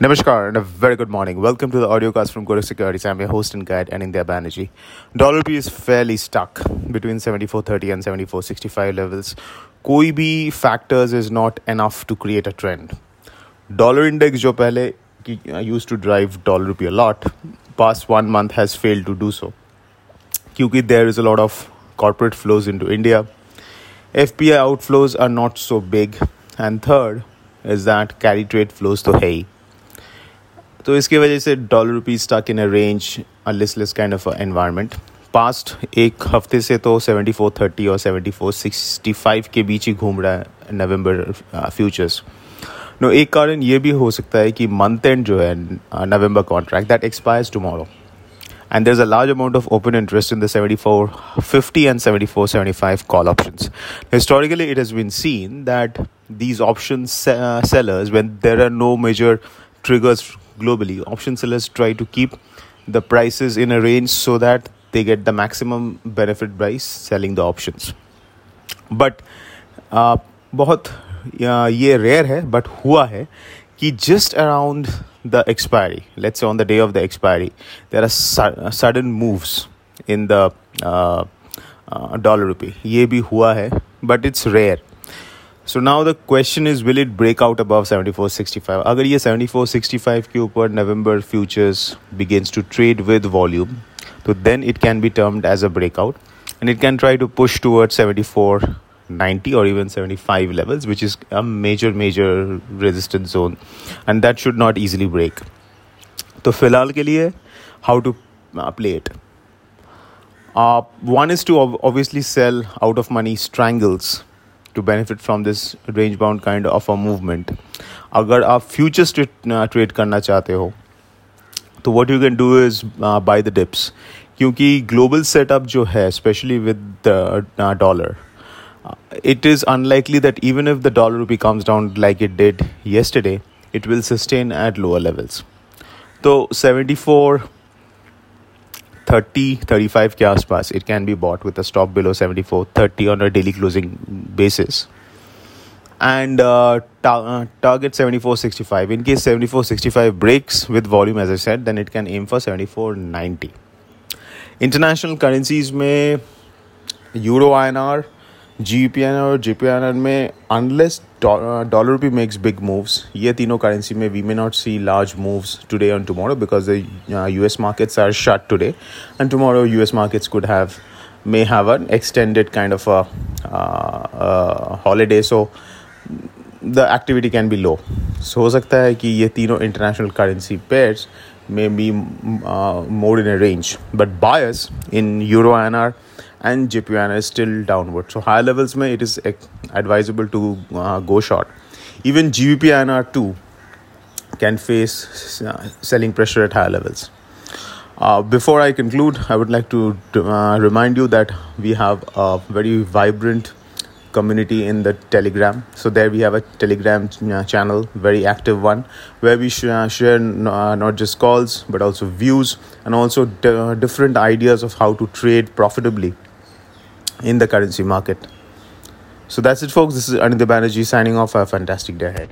Namaskar and a very good morning. Welcome to the audiocast from Kotak Securities. I'm your host and guide Anindya Banerjee. Dollar rupee is fairly stuck between 74.30 and 74.65 levels. Koi bhi factors is not enough to create a trend. Dollar index jo pehle ki uh, used to drive dollar rupee a lot, past one month has failed to do so. क्योंकि there is a lot of corporate flows into India. FPI outflows are not so big. And third is that carry trade flows to hey. तो इसकी वजह से dollar rupees stuck in a range listless kind of environment past एक हफ़्ते से तो 7430 और 7465 के बीच ही घूम रहा है नवंबर फ्यूचर्स नो एक कारण ये भी हो सकता है कि मंथ एंड जो है November contract that expires tomorrow and there is a large amount of open interest in the seventy four fifty and seventy four seventy five call option historically it has been seen that these option sellers when there are no major triggers globally. Option sellers try to keep the prices in a range so that they get the maximum benefit by selling the options. But uh, बहुत ये rare है but हुआ है कि just around the expiry let's on the day of the expiry there are sudden moves in the dollar rupee ये भी हुआ है but it's rare so now the question is will it break out above 7465 अगर ये 7465 के ऊपर November futures begins to trade with volume तो then it can be termed as a breakout and it can try to push towards 74 90 or even 75 levels which is a major major resistance zone and that should not easily break तो फिलहाल के लिए how to play it one is to obviously sell out of money strangles to benefit from this range bound kind of a movement अगर आप future trade करना चाहते हो तो what you can do is buy the dips क्योंकि global setup जो है specially with dollar it is unlikely that even if the dollar becomes down like it did yesterday it will sustain at lower levels तो seventy four thirty thirty five के आसपास it can be bought with stop below seventy four thirty on a daily closing basis and target seventy four sixty five in case seventy four sixty five breaks with volume as a set then it can aim for seventy four ninety international currencies में euro I N R G P N और G P N N में unless dollar भी makes big moves ये तीनों currency में we may not see large moves today and tomorrow because the U S markets are shut today and tomorrow U S markets could have may have an extended kind of holiday so the activity can be low so हो सकता है कि ये तीनों international currency pairs may be mode in a range but bias in euro N R and JPY is still downward. So higher levels may it is advisable to uh, go short. Even GBP INR 2 can face uh, selling pressure at higher levels. Uh, before I conclude, I would like to uh, remind you that we have a very vibrant community in the telegram so there we have a telegram uh, channel very active one where we uh, share not just calls but also views and also different ideas of how to trade profitably in the currency market. So that's it, folks. This is Anindya Banerjee signing off. Have a fantastic day ahead.